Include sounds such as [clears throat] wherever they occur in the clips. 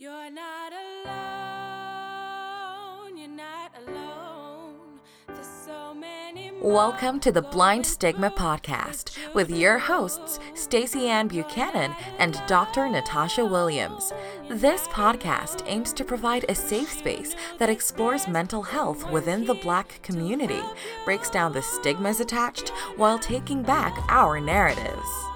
You're not alone. You're not alone. There's so many Welcome to the Blind Stigma Podcast with your hosts, Stacey Ann Buchanan and Dr. Natasha Williams. This podcast aims to provide a safe space that explores mental health within the Black community, breaks down the stigmas attached, while taking back our narratives.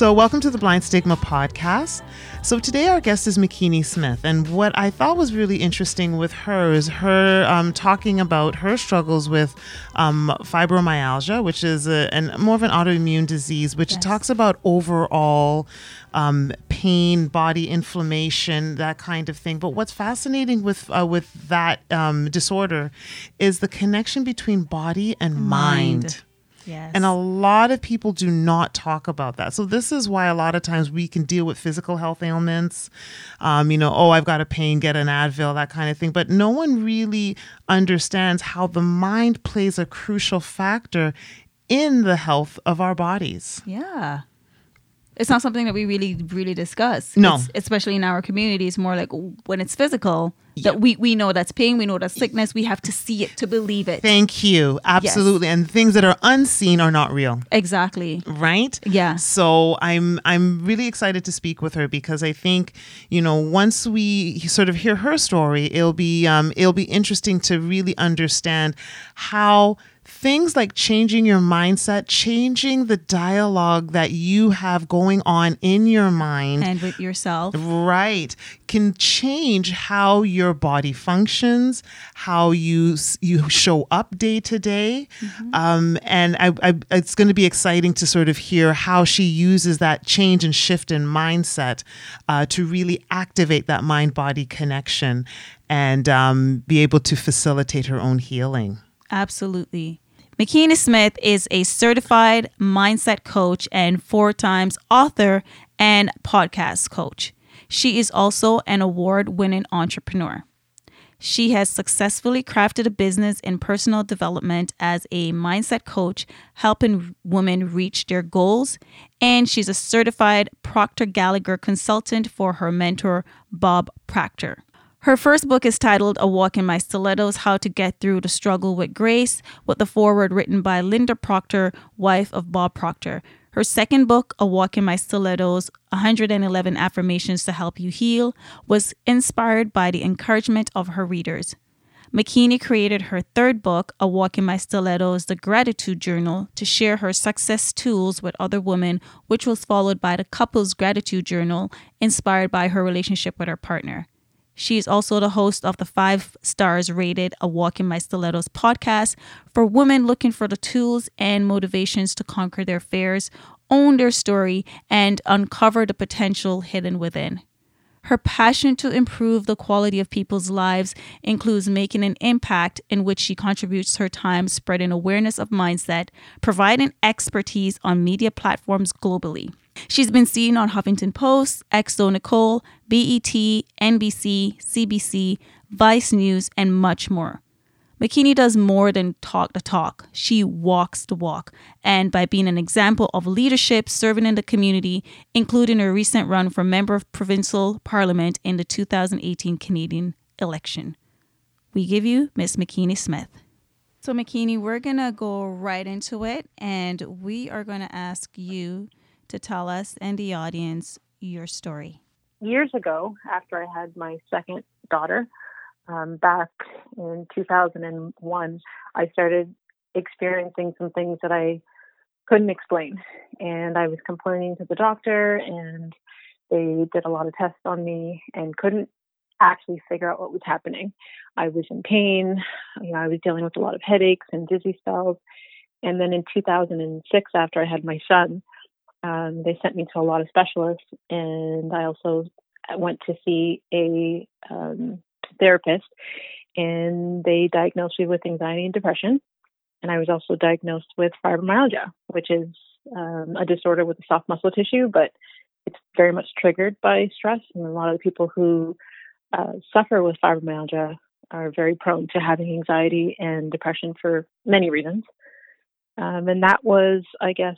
So, welcome to the Blind Stigma podcast. So, today our guest is Makini Smith. And what I thought was really interesting with her is her um, talking about her struggles with um, fibromyalgia, which is a, an, more of an autoimmune disease, which talks about overall um, pain, body inflammation, that kind of thing. But what's fascinating with, uh, with that um, disorder is the connection between body and mind. Mind. Yes. And a lot of people do not talk about that. So this is why a lot of times we can deal with physical health ailments. Um, you know, oh, I've got a pain, get an Advil, that kind of thing. But no one really understands how the mind plays a crucial factor in the health of our bodies. yeah. It's not something that we really, really discuss. No. It's- especially in our community, it's more like when it's physical Yeah. that we, we know that's pain, we know that's sickness. We have to see it to believe it. Thank you. Absolutely. And things that are unseen are not real. Exactly. right Yeah. so i'm i'm really excited to speak with her because i think you know once we sort of hear her story it'll be um it'll be interesting to really understand how things like changing your mindset changing the dialogue that you have going on in your mind And with yourself. Right. Can change how your body functions, how you you show up day to day. Um, and I, I, it's going to be exciting to sort of hear how she uses that change and shift in mindset uh, to really activate that mind body connection and um, be able to facilitate her own healing. Absolutely. Makini Smith is a certified mindset coach and four times author and podcast coach. She is also an award winning entrepreneur. She has successfully crafted a business in personal development as a mindset coach, helping women reach their goals. And she's a certified Proctor Gallagher consultant for her mentor, Bob Proctor. Her first book is titled A Walk in My Stilettos How to Get Through the Struggle with Grace, with the foreword written by Linda Proctor, wife of Bob Proctor. Her second book, A Walk in My Stilettos 111 Affirmations to Help You Heal, was inspired by the encouragement of her readers. Makini created her third book, A Walk in My Stilettos, The Gratitude Journal, to share her success tools with other women, which was followed by the Couples Gratitude Journal, inspired by her relationship with her partner. She is also the host of the five stars rated A Walk in My Stilettos podcast for women looking for the tools and motivations to conquer their fears, own their story, and uncover the potential hidden within. Her passion to improve the quality of people's lives includes making an impact in which she contributes her time spreading awareness of mindset, providing expertise on media platforms globally. She's been seen on Huffington Post, xoNecole, BET, NBC, CBC, Vice News, and much more. Makini does more than talk the talk. She walks the walk. And by being an example of leadership, serving in the community, including a recent run for member of provincial parliament in the 2018 Canadian election. We give you Miss Makini Smith. So, Makini, we're going to go right into it. And we are going to ask you to tell us and the audience your story. years ago, after I had my second daughter, um, back in 2001, I started experiencing some things that I couldn't explain. And I was complaining to the doctor, and they did a lot of tests on me and couldn't actually figure out what was happening. I was in pain. You know, I was dealing with a lot of headaches and dizzy spells. And then in 2006, after I had my son, um, they sent me to a lot of specialists, and I also went to see a um, therapist, and they diagnosed me with anxiety and depression. And I was also diagnosed with fibromyalgia, which is um, a disorder with the soft muscle tissue, but it's very much triggered by stress. And a lot of the people who uh, suffer with fibromyalgia are very prone to having anxiety and depression for many reasons. Um, and that was, I guess,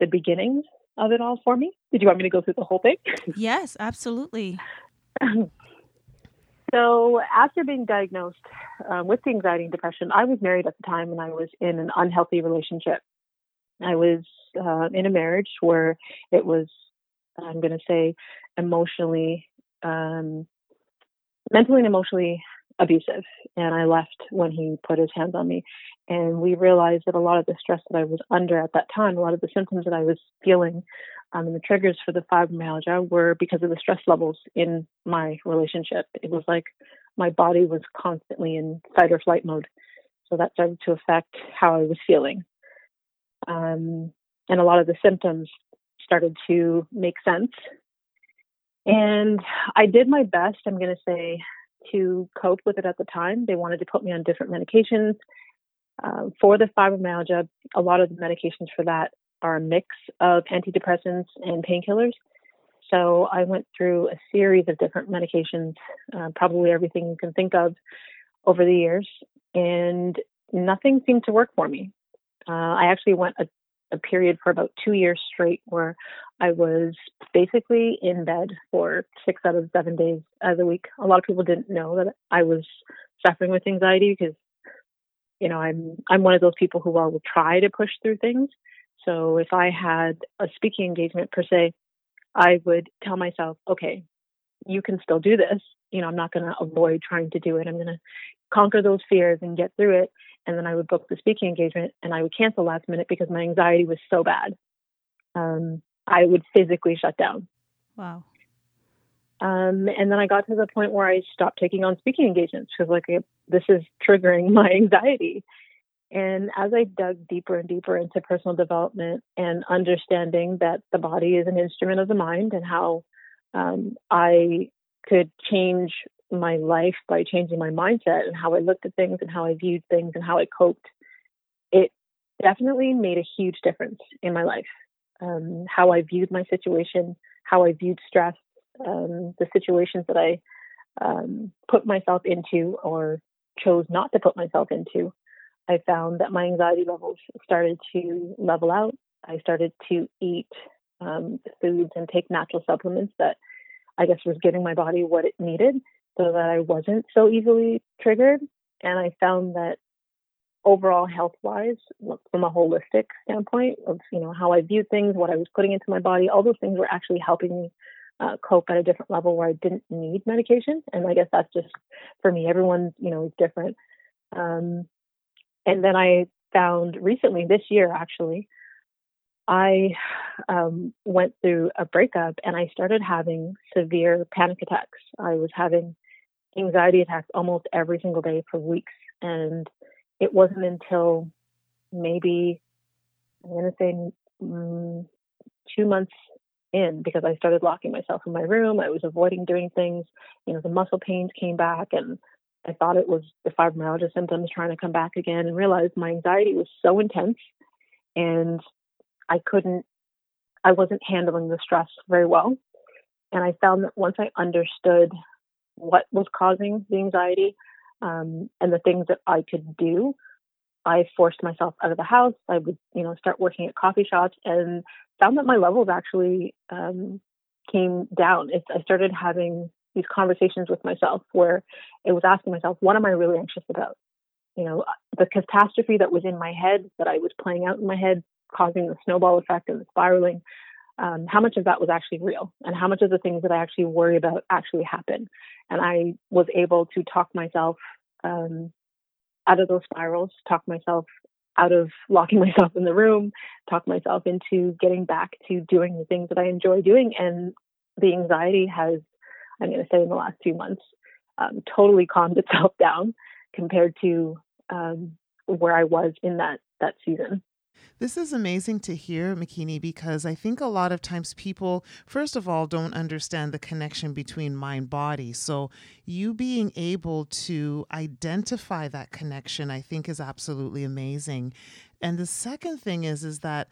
the beginnings of it all for me. Did you want me to go through the whole thing? [laughs] Yes, absolutely. [clears throat] so, after being diagnosed uh, with anxiety and depression, I was married at the time and I was in an unhealthy relationship. I was uh, in a marriage where it was, I'm going to say, emotionally, um, mentally and emotionally abusive. And I left when he put his hands on me. And we realized that a lot of the stress that I was under at that time, a lot of the symptoms that I was feeling, um, and the triggers for the fibromyalgia were because of the stress levels in my relationship. It was like my body was constantly in fight or flight mode. So that started to affect how I was feeling. Um, and a lot of the symptoms started to make sense. And I did my best, I'm going to say, to cope with it at the time. They wanted to put me on different medications. Uh, for the fibromyalgia, a lot of the medications for that are a mix of antidepressants and painkillers. So I went through a series of different medications, uh, probably everything you can think of over the years, and nothing seemed to work for me. Uh, I actually went a, a period for about two years straight where I was basically in bed for six out of seven days of the week. A lot of people didn't know that I was suffering with anxiety because, you know, I'm I'm one of those people who will try to push through things. So if I had a speaking engagement per se, I would tell myself, okay, you can still do this. You know, I'm not going to avoid trying to do it. I'm going to conquer those fears and get through it. And then I would book the speaking engagement and I would cancel last minute because my anxiety was so bad. Um, I would physically shut down. Wow. Um, and then I got to the point where I stopped taking on speaking engagements because, like, this is triggering [laughs] my anxiety. And as I dug deeper and deeper into personal development and understanding that the body is an instrument of the mind and how um, I could change my life by changing my mindset and how I looked at things and how I viewed things and how I coped, it definitely made a huge difference in my life um, how I viewed my situation, how I viewed stress, um, the situations that I um, put myself into or chose not to put myself into. I found that my anxiety levels started to level out. I started to eat um, foods and take natural supplements that I guess was giving my body what it needed so that I wasn't so easily triggered. And I found that overall health wise from a holistic standpoint of you know how i viewed things what i was putting into my body all those things were actually helping me uh, cope at a different level where i didn't need medication and i guess that's just for me everyone you know is different um, and then i found recently this year actually i um, went through a breakup and i started having severe panic attacks i was having anxiety attacks almost every single day for weeks and it wasn't until maybe I'm going to say mm, two months in because I started locking myself in my room. I was avoiding doing things. You know, the muscle pains came back, and I thought it was the fibromyalgia symptoms trying to come back again, and realized my anxiety was so intense, and I couldn't. I wasn't handling the stress very well. And I found that once I understood what was causing the anxiety, um, and the things that I could do, I forced myself out of the house. I would, you know, start working at coffee shops and found that my levels actually um, came down. It, I started having these conversations with myself where it was asking myself, what am I really anxious about? You know, the catastrophe that was in my head, that I was playing out in my head, causing the snowball effect and the spiraling. Um, how much of that was actually real and how much of the things that I actually worry about actually happen. And I was able to talk myself um, out of those spirals, talk myself out of locking [laughs] myself in the room, talk myself into getting back to doing the things that I enjoy doing. And the anxiety has, I'm going to say, in the last few months, um, totally calmed [laughs] itself down compared to um, where I was in that that season. This is amazing to hear, Makini, because I think a lot of times people, first of all, don't understand the connection between mind body. So, you being able to identify that connection, I think, is absolutely amazing. And the second thing is, is that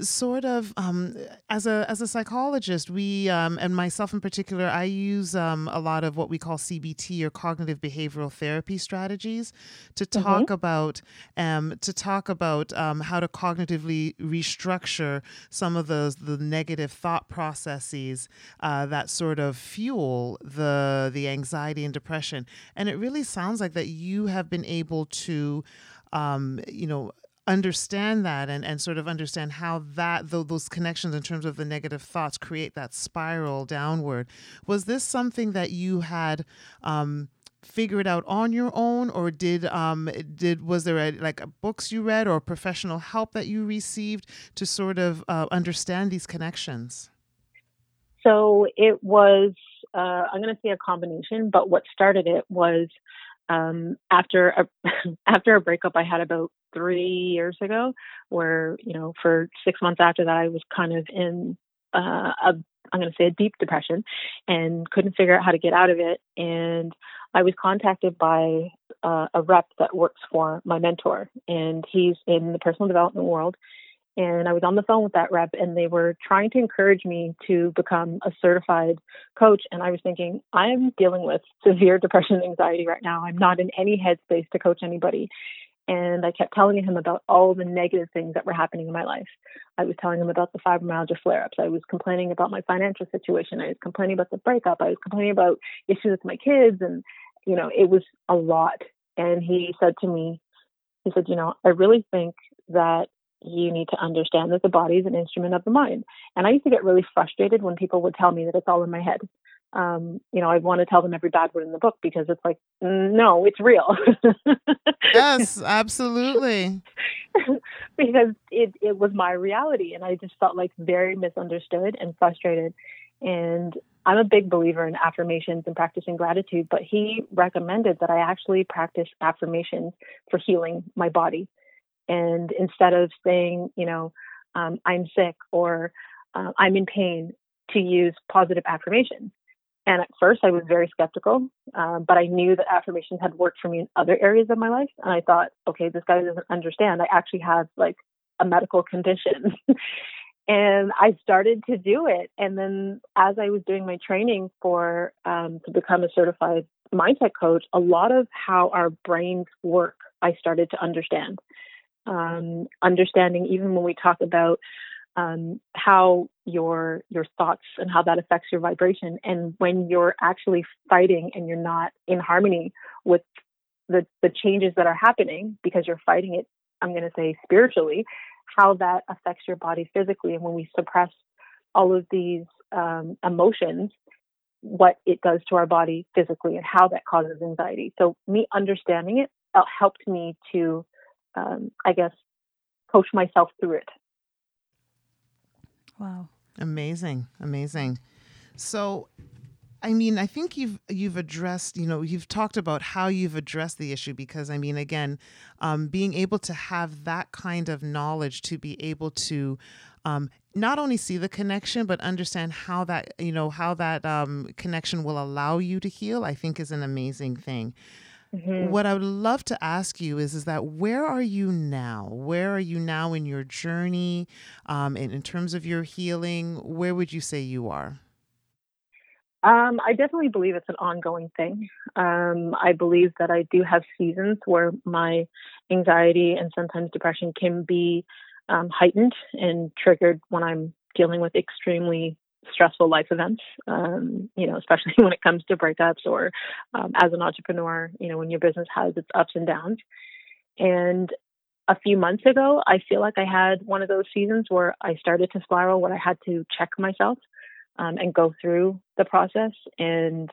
sort of um, as a as a psychologist, we um, and myself in particular, I use um, a lot of what we call CBT or cognitive behavioral therapy strategies to Mm-hmm. talk about um, to talk about um, how to cognitively restructure some of those the negative thought processes uh, that sort of fuel the the anxiety and depression. And it really sounds like that you have been able to, um, you know understand that and, and sort of understand how that tho- those connections in terms of the negative thoughts create that spiral downward. Was this something that you had um, figured out on your own or did um did was there a, like books you read or professional help that you received to sort of uh, understand these connections? So it was, uh, I'm going to say a combination, but what started it was um, after a [laughs] after a breakup I had about three years ago, where you know for six months after that I was kind of in uh, a I'm going to say a deep depression and couldn't figure out how to get out of it. And I was contacted by uh, a rep that works for my mentor, and he's in the personal development world. And I was on the phone with that rep, and they were trying to encourage me to become a certified coach. And I was thinking, I'm dealing with severe [laughs] depression and anxiety right now. I'm not in any headspace to coach anybody. And I kept telling him about all the negative things that were happening in my life. I was telling him about the fibromyalgia flare ups. I was complaining about my financial situation. I was complaining about the breakup. I was complaining about issues with my kids. And, you know, it was a lot. And he said to me, he said, you know, I really think that you need to understand that the body is an instrument of the mind. And I used to get really frustrated when people would tell me that it's all in my head. Um, you know, I want to tell them every bad word in the book because it's like, "Mm, no, it's real. [laughs] yes absolutely [laughs] because it, it was my reality. And I just felt like very misunderstood and frustrated. And I'm a big believer in affirmations and practicing gratitude, but he recommended that I actually practice affirmations for healing my body. And instead of saying, you know, um, I'm sick or uh, I'm in pain, to use positive affirmations. And at first, I was very skeptical, um, but I knew that affirmations had worked for me in other areas of my life. And I thought, okay, this guy doesn't understand. I actually have like a medical [laughs] condition. and I started to do it. And then as I was doing my training for um, to become a certified mindset coach, a lot of how our brains work, I started to understand. Um, understanding even when we talk about um, how your your thoughts and how that affects your vibration, and when you're actually fighting and you're not in harmony with the the changes that are happening because you're fighting it. I'm going to say spiritually, how that affects your body physically, and when we suppress all of these um, emotions, what it does to our body physically, and how that causes anxiety. So me understanding it helped me to, um, I guess, coach myself through it. Wow. Amazing, amazing. So, I mean, I think you've you've addressed, you know, you've talked about how you've addressed the issue because I mean, again, um, being able to have that kind of knowledge to be able to um, not only see the connection but understand how that you know how that um, connection will allow you to heal, I think is an amazing thing. What I would love to ask you is, is that where are you now? Where are you now in your journey, um, in, in terms of your healing? Where would you say you are? Um, I definitely believe it's an ongoing thing. Um, I believe that I do have seasons where my anxiety and sometimes depression can be um, heightened and triggered when I'm dealing with extremely stressful life events. Um, you know, especially [laughs] when it comes to breakups or um, as an entrepreneur, you know, when your business has its ups and downs. And a few months ago, I feel like I had one of those seasons where I started to spiral, where I had to check myself um, and go through the process. And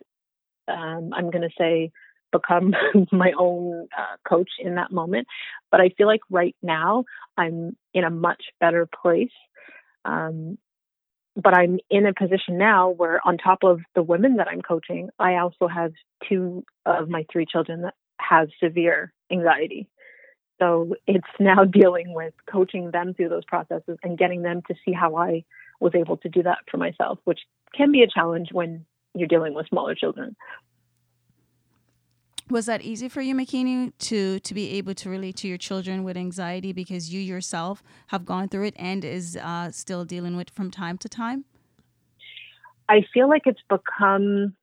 um, I'm going to say, become [laughs] my own uh, coach in that moment. But I feel like right now I'm in a much better place. Um, but I'm in a position now where, on top of the women that I'm coaching, I also have two of my three children that have severe anxiety. So it's [laughs] now dealing with coaching them through those processes and getting them to see how I was able to do that for myself, which can be a challenge when you're dealing with smaller children. Was that easy for you, Makini, to to be able to relate to your children with anxiety because you yourself have gone through it and is uh, still dealing with it from time to time? I feel like it's become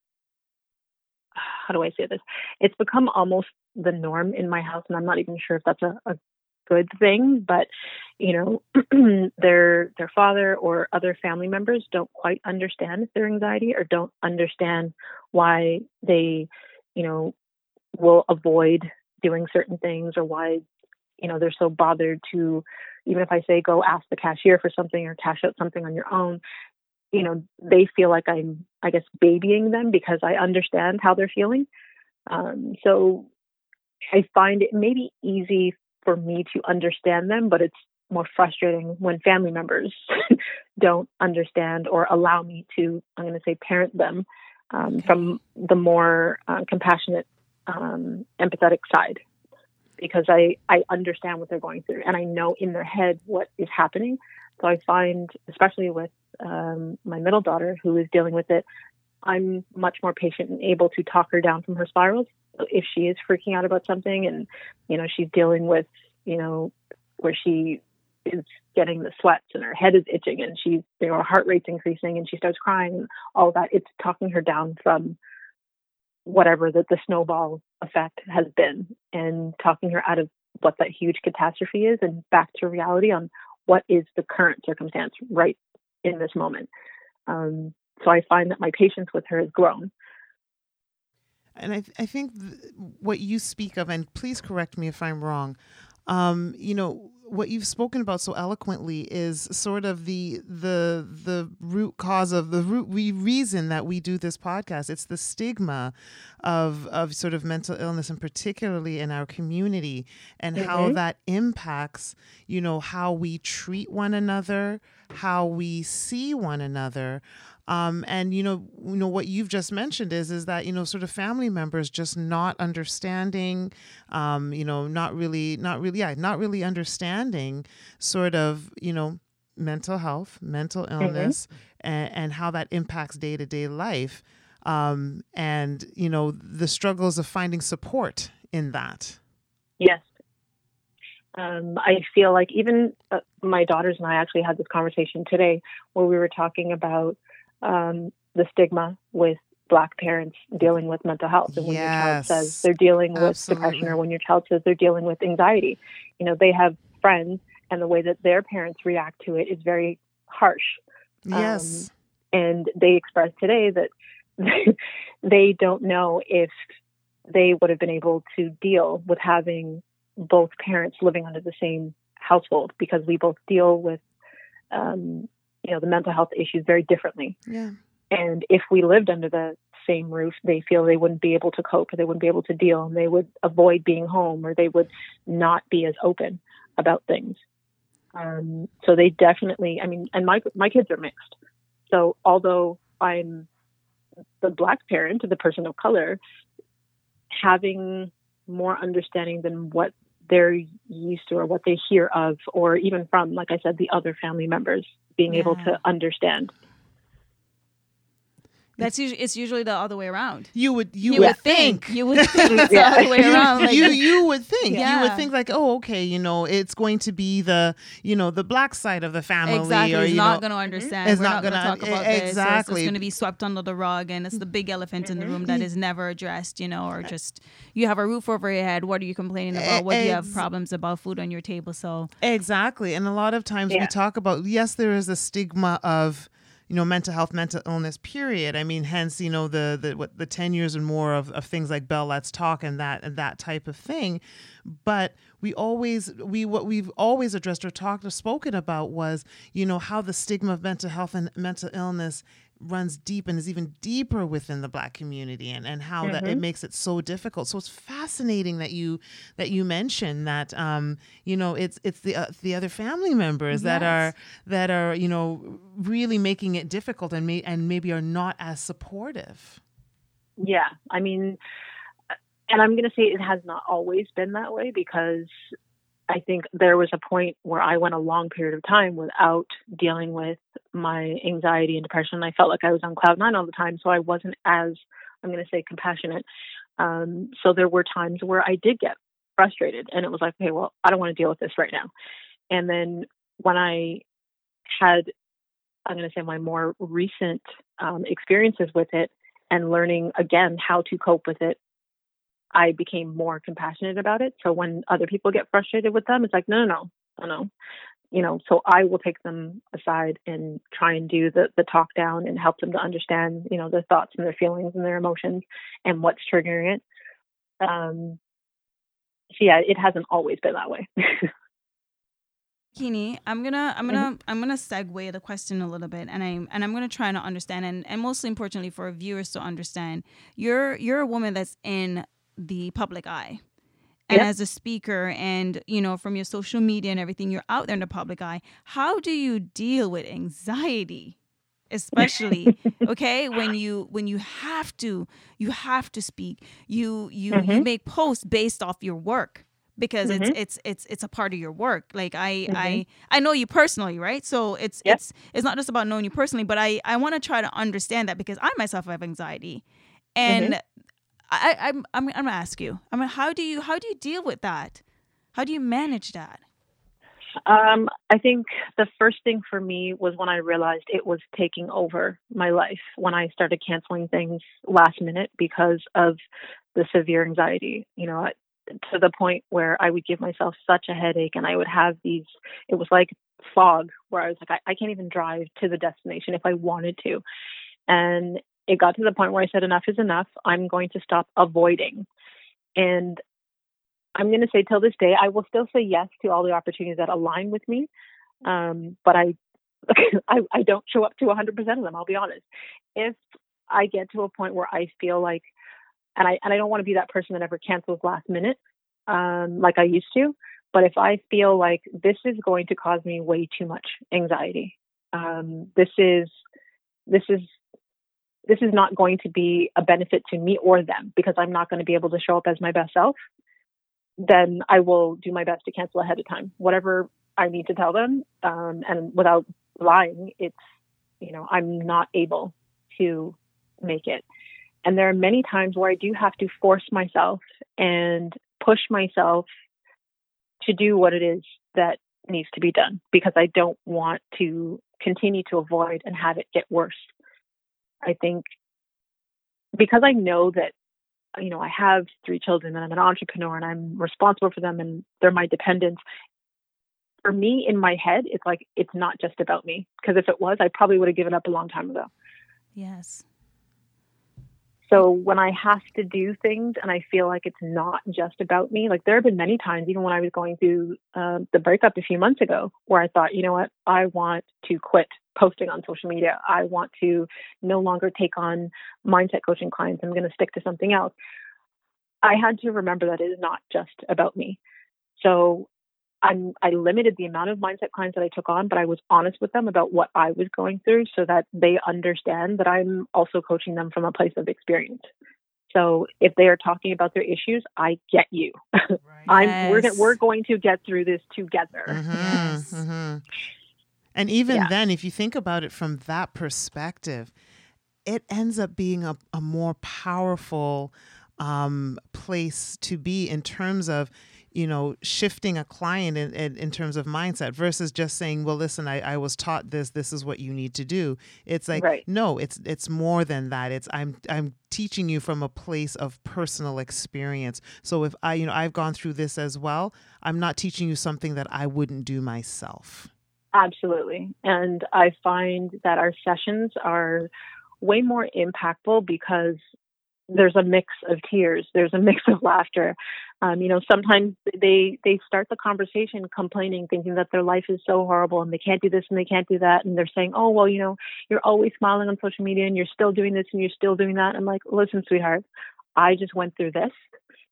how do I say this? It's become almost the norm in my house, and I'm not even sure if that's a, a good thing. But you know, [clears throat] their their father or other family members don't quite understand their anxiety or don't understand why they, you know, will avoid doing certain things or why, you know, they're so bothered to even if I say go ask the cashier for something or cash out something on your own, you know, they feel like I'm, I guess, babying them because I understand how they're feeling. Um, so I find it maybe easy for me to understand them, but it's more frustrating when family members [laughs] don't understand or allow me to, I'm going to say, parent them um, okay. from the more uh, compassionate, um, empathetic side. Because I, I understand what they're going through and I know in their head what is happening. So I find, especially with um, my middle daughter who is dealing with it, I'm much more patient and able to talk her down from her spirals. If she is freaking out about something and, you know, she's dealing with, you know, where she is getting the sweats and her head is itching and she's, you know, her heart rate's increasing and she starts crying and all that, it's talking her down from whatever that the snowball effect has been and talking her out of what that huge catastrophe is and back to reality on what is the current circumstance right in this moment. Um, so I find that my patience with her has grown. And I, th- I think th- what you speak of, and please correct me if I'm wrong, um, you know, what you've spoken about so eloquently is sort of the the the root cause of the root we reason that we do this podcast. It's the stigma of of sort of mental illness, and particularly in our community, and mm-hmm. how that impacts, you know, how we treat one another, how we see one another. Um, and you know, you know what you've just mentioned is is that you know sort of family members just not understanding, um, you know, not really, not really, yeah, not really understanding sort of you know mental health, mental mm-hmm. illness, mm-hmm. and, and how that impacts day to day life, um, and you know the struggles of finding support in that. Yes, um, I feel like even uh, my daughters and I actually had this conversation today where we were talking about um, the stigma with black parents dealing with mental health and when yes, your child says they're dealing with absolutely. depression or when your child says they're dealing with anxiety. You know they have friends and the way that their parents react to it is very harsh. Yes. um, and they expressed today that [laughs] they don't know if they would have been able to deal with having both parents living under the same household because we both deal with um, you know the mental health issues very differently. Yeah. And if we lived under the same roof, they feel they wouldn't be able to cope or they wouldn't be able to deal and they would avoid being home or they would not be as open about things. Um, so they definitely, I mean, and my, my kids are mixed. So although I'm the black parent, the person of color, having more understanding than what they're used to or what they hear of, or even from, like I said, the other family members being yeah. able to understand. That's usually it's usually the other way around. You would you, you would, would think. think. you would [laughs] think it's yeah. the other way around. Like, you you would think yeah. you would think like oh okay you know it's going to be the you know the black side of the family exactly or it's not going to understand. It's We're not, going to talk about exactly. this. Exactly, it's, it's going to be swept under the rug, and it's the big elephant in the room that mm-hmm. is never addressed. You know, or just you have a roof over your head. What are you complaining about? What do you have problems about food on your table? So exactly, and a lot of times yeah. we talk about yes, there is a stigma of you know mental health mental illness period. I mean hence you know the the what the 10 years and more of, of things like bell let's talk and that and that type of thing. But we always we what we've always addressed or talked or spoken about was you know how the stigma of mental health and mental illness runs deep and is even deeper within the black community and, and how mm-hmm. that it mm-hmm. makes it so difficult so it's fascinating that you that you mentioned that um you know it's it's the uh, the other family members yes. that are that are you know really making it difficult and may and maybe are not as supportive yeah i mean and i'm going to say it has not always been that way because I think there was a point where I went a long period of time without dealing with my anxiety and depression. I felt like I was on cloud nine all the time, so I wasn't as I'm going to say compassionate Um, so there were times where I did get frustrated and it was like, okay, well, I don't want to deal with this right now. And then when I had, I'm going to say my more recent um, experiences with it and learning again how to cope with it, I became more compassionate about it. So when other people get frustrated with them, it's like, no, no, no, no. You know, so I will take them aside and try and do the, the talk down and help them to understand, you know, their thoughts and their feelings and their emotions and what's triggering it. Um, so yeah, it hasn't always been that way. [laughs] Kini, I'm gonna I'm gonna I'm gonna segue the question a little bit and I'm and I'm gonna try to understand and, and mostly importantly for viewers to understand you're you're a woman that's in the public eye. And Yep. as a speaker and you know from your social media and everything, you're out there in the public eye. How do you deal with anxiety? Especially [laughs] okay when you when you have to you have to speak you you you Mhm. make posts based off your work because Mhm. it's it's it's it's a part of your work like i i Mhm. i know you personally right so it's Yep. it's it's not just about knowing you personally but i i want to try to understand that because i myself have anxiety and I, I'm, I'm i'm gonna ask you i mean how do you how do you deal with that how do you manage that Um, I think the first thing for me was when I realized it was taking over my life when I started canceling things last minute because of the severe anxiety. You know, to the point where I would give myself such a headache and I would have these, it was like fog where I was like, I, I can't even drive to the destination if I wanted to. And it got to the point where I said, enough is enough. I'm going to stop avoiding. And I'm going to say till this day, I will still say yes to all the opportunities that align with me. Um, but I, [laughs] I, I don't show up to 100% of them. I'll be honest. If I get to a point where I feel like, and I and I don't want to be that person that ever cancels last minute, um, like I used to. But if I feel like this is going to cause me way too much anxiety, um, this is this is this is not going to be a benefit to me or them because I'm not going to be able to show up as my best self then I will do my best to cancel ahead of time. Whatever I need to tell them, um, and without lying, it's you know I'm not able to make it. And there are many times where I do have to force myself and push myself to do what it is that needs to be done because I don't want to continue to avoid and have it get worse. I think because I know that you know, I have three children and I'm an entrepreneur and I'm responsible for them and they're my dependents. For me, in my head, it's like it's not just about me. Because if it was, I probably would have given up a long time ago. yes So when I have to do things and I feel like it's not just about me, like there have been many times, even when I was going through uh, the breakup a few months ago, where I thought, you know what, I want to quit posting on social media. I want to no longer take on mindset coaching clients. I'm going to stick to something else. I had to remember that it is not just about me. So I'm, I limited the amount of mindset clients that I took on, but I was honest with them about what I was going through so that they understand that I'm also coaching them from a place of experience. So if they are talking about their issues, I get you. [laughs] I'm we're we're going to get through this together. Mhm, Yes. mhm. And even Yeah. then, if you think about it from that perspective, it ends up being a, a more powerful um, place to be in terms of, you know, shifting a client in, in, in terms of mindset versus just saying, well, listen, I, I was taught this, this is what you need to do. It's like, Right. no, it's it's more than that. It's I'm I'm teaching you from a place of personal experience. So if I, you know, I've gone through this as well, I'm not teaching you something that I wouldn't do myself. Absolutely. And I find that our sessions are way more impactful because there's a mix of tears, there's a [laughs] mix of laughter. Um, you know, sometimes they they start the conversation complaining, thinking that their life is so horrible and they can't do this and they can't do that, and they're saying, "Oh, well, you know, you're always smiling on social media and you're still doing this and you're still doing that." I'm like, "Listen, sweetheart, I just went through this.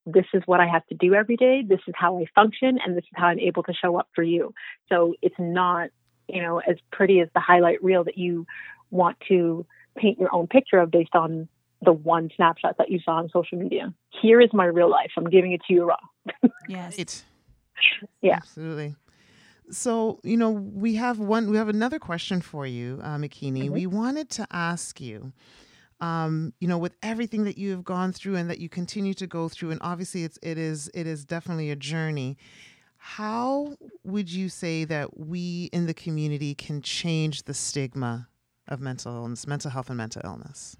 This is what I have to do every day. This is how I function, and this is how I'm able to show up for you." So it's not, you know, as pretty as the highlight reel that you want to paint your own picture of based on the one snapshot that you saw on social media. Here is my real life. I'm giving it to you raw. [laughs] yes Right. Yeah. Absolutely. So, you know, we have one, we have another question for you, uh, Makini. Mhm. We wanted to ask you um, you know, with everything that you have gone through and that you continue to go through, and obviously it's it is it is definitely a journey. How would you say that we in the community can change the stigma of mental illness, mental health, and mental illness?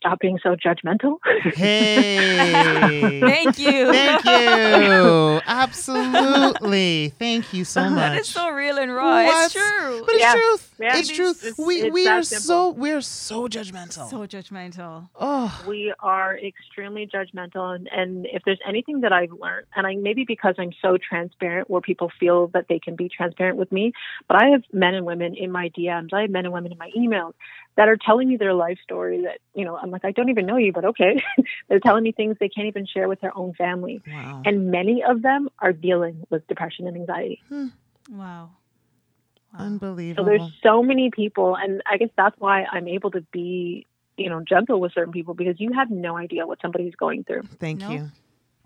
Stop being so judgmental. Hey. [laughs] Thank you. Thank you. [laughs] Absolutely. Thank you so much. that is so real and raw. What? It's true. But it's Yeah. truth. Yeah. It's It truth. is. we It's we that are so we're so judgmental. So judgmental. oh, we are extremely judgmental and, and if there's anything that I've learned and I maybe because I'm so transparent where people feel that they can be transparent with me, but I have men and women in my DMs, I have men and women in my emails that are telling me their life story that, you know, I'm like, I don't even know you, but okay. [laughs] They're telling me things they can't even share with their own family. wow. And many of them are dealing with depression and anxiety. Hmm. Wow. Wow. So there's so many people, and I guess that's why I'm able to be, you know, gentle with certain people because you have no idea what somebody's going through. Thank No. you.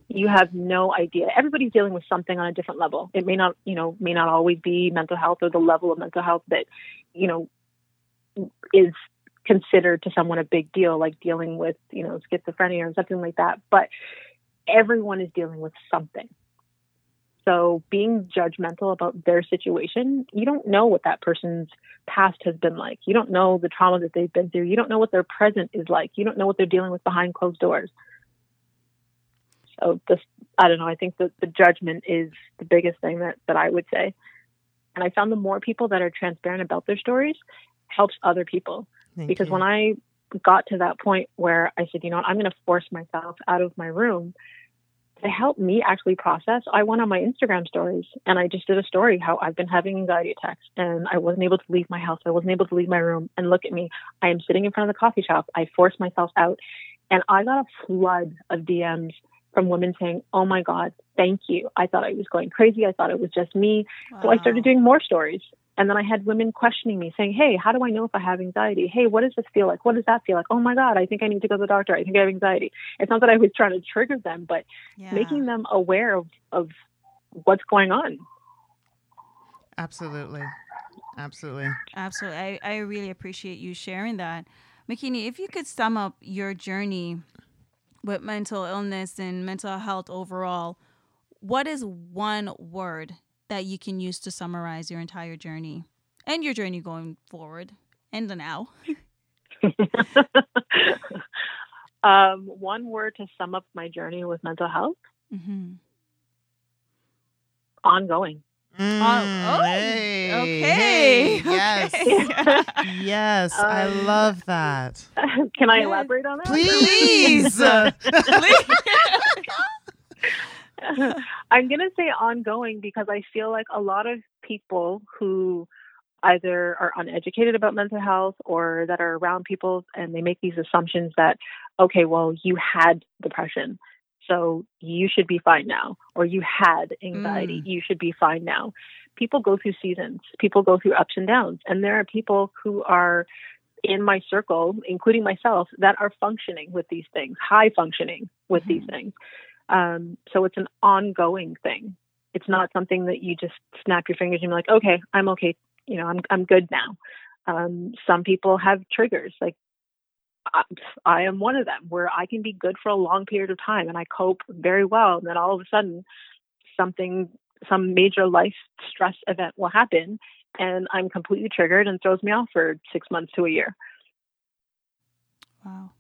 You have no idea. Everybody's dealing with something on a different level. It may not, you know, may not always be mental health or the level of mental health that, you know, is considered to someone a big deal, like dealing with, you know, schizophrenia or something like that. But everyone is dealing with something. So being judgmental about their situation, you don't know what that person's past has been like. You don't know the trauma that they've been through. You don't know what their present is like. You don't know what they're dealing with behind closed doors. So this, I don't know. I think that the judgment is the biggest thing that, that I would say. And I found the more people that are transparent about their stories helps other people Thank because you. when I got to that point where I said, you know what, I'm going to force myself out of my room to help me actually process, I went on my Instagram stories and I just did a story how I've been having anxiety attacks and I wasn't able to leave my house. I wasn't able to leave my room. And look at me. I am sitting in front of the coffee shop. I forced myself out and I got a flood of DMs from women saying, Oh my God, thank you. I thought I was going crazy. I thought it was just me. So I started doing more stories. And then I had women questioning me saying, Hey, how do I know if I have anxiety? Hey, what does this feel like? What does that feel like? Oh my God, I think I need to go to the doctor. I think I have anxiety. It's not that I was trying to trigger them, but Yeah. making them aware of, of what's going on. Absolutely. Absolutely. Absolutely. I, I really appreciate you sharing that. Makini, if you could sum up your journey with mental illness and mental health overall, what is one word that you can use to summarize your entire journey and your journey going forward and the now? [laughs] um, one word to sum up my journey with mental health Mm-hmm. ongoing. Mm, oh, hey, okay. hey, [laughs] yes. Okay. Yes. I Um, love that. [laughs] Can I elaborate on that? Please. [laughs] I'm going to say ongoing because I feel like a lot of people who either are uneducated about mental health or that are around people and they make these assumptions that, okay, well, you had depression. So you should be fine now, or you had anxiety, mm. you should be fine now. People go through seasons, people go through ups and downs, and there are people who are in my circle, including myself, that are functioning with these things, high functioning with these mm-hmm. things. Um, so it's an ongoing thing. It's not something that you just snap your fingers and be like, okay, I'm okay. You know, I'm I'm good now. Um, some people have triggers. Like I, I am one of them, where I can be good for a long period of time and I cope very well, and then all of a sudden, something, some major life stress event will happen, and I'm completely triggered and throws me off for six months to a year. Wow.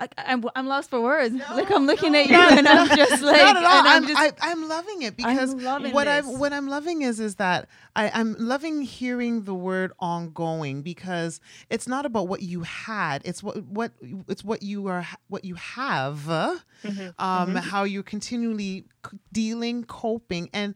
I, I'm, I'm lost for words. like I'm looking at you and I'm just like, not at all. and I'm I'm, just, I, I'm loving it because loving what this. I'm what I'm loving is is that I, I'm loving hearing the word ongoing because it's not about what you had. It's what what it's what you are what you have. uh, Um, how you're continually c- dealing, coping, and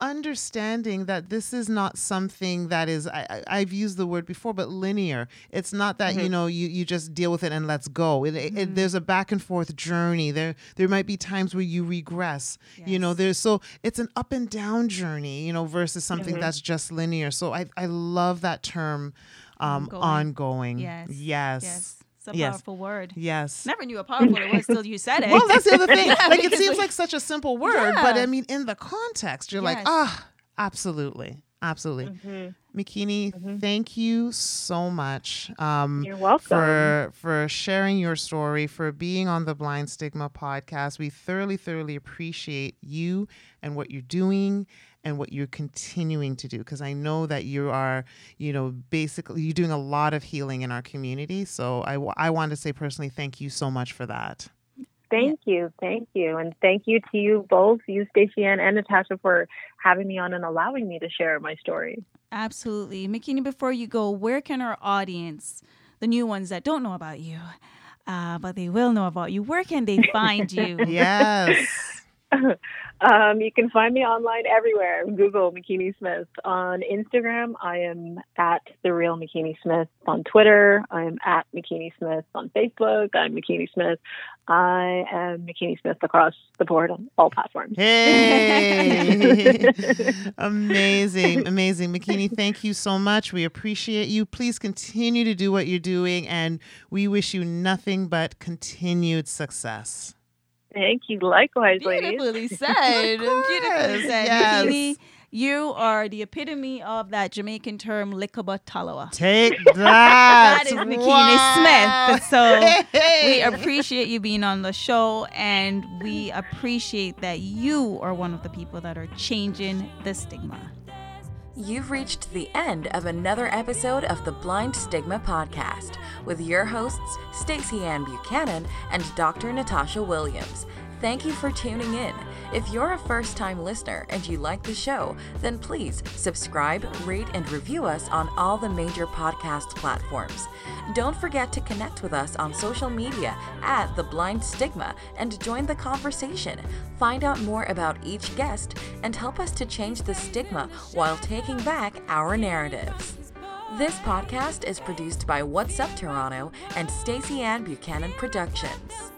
understanding that this is not something that is I, I've used the word before but linear. It's not that you mm-hmm. know you, you just deal with it and let's go. It, it- it- mm-hmm. there's a back and forth journey. There there might be times where you regress you know there's so it's an up and down journey you know versus something mm-hmm. that's just linear. So I, I love that term um Ongoing. ongoing. Yes. yes. Yes. It's a Yes. powerful word. yes Never knew how powerful it was till you [laughs] said it. well, that's the other thing. Yeah, [laughs] like it seems like- like such a simple word, but I mean, in the context, you're like, Yes. ah, absolutely, Absolutely. Mm-hmm. Makini, thank you so much. Um, You're welcome. For for sharing your story, for being on the Blind Stigma podcast. We thoroughly, thoroughly appreciate you and what you're doing and what you're continuing to do because I know that you are, you know, basically you're doing a lot of healing in our community. So I, w- I want to say personally, thank you so much for that. Thank you, thank you, and thank you to you both, you Stacey Ann and Natasha, for having me on and allowing me to share my story. Absolutely. Makini, before you go, where can our audience, the new ones that don't know about you, uh, but they will know about you, where can they find you? [laughs] Yes. [laughs] um, you can find me online everywhere. Google Makini Smith. On Instagram, I am at the real Makini Smith. On Twitter, I am at Makini Smith. On Facebook, I'm Makini Smith. I am Makini Smith across the board on all platforms. Hey, [laughs] amazing, amazing. Makini, thank you so much. We appreciate you. Please continue to do what you're doing, and we wish you nothing but continued success. Thank you. Likewise, ladies. [laughs] Beautifully said. Beautifully said. yes. Makini, you are the epitome of that Jamaican term, likaba talawa. Take [laughs] that. That is Makini Smith. So we appreciate you being on the show, and we appreciate that you are one of the people that are changing the stigma. You've reached the end of another episode of the Blind Stigma podcast with your hosts, Stacey Ann Buchanan and Dr. Natasha Williams. Thank you for tuning in. If you're a first time listener and you like the show, then please subscribe, rate, and review us on all the major podcast platforms. Don't forget to connect with us on social media at The Blind Stigma and join the conversation. Find out more about each guest and help us to change the stigma while taking back our narratives. This podcast is produced by What's Up Toronto and Stacey Ann Buchanan Productions.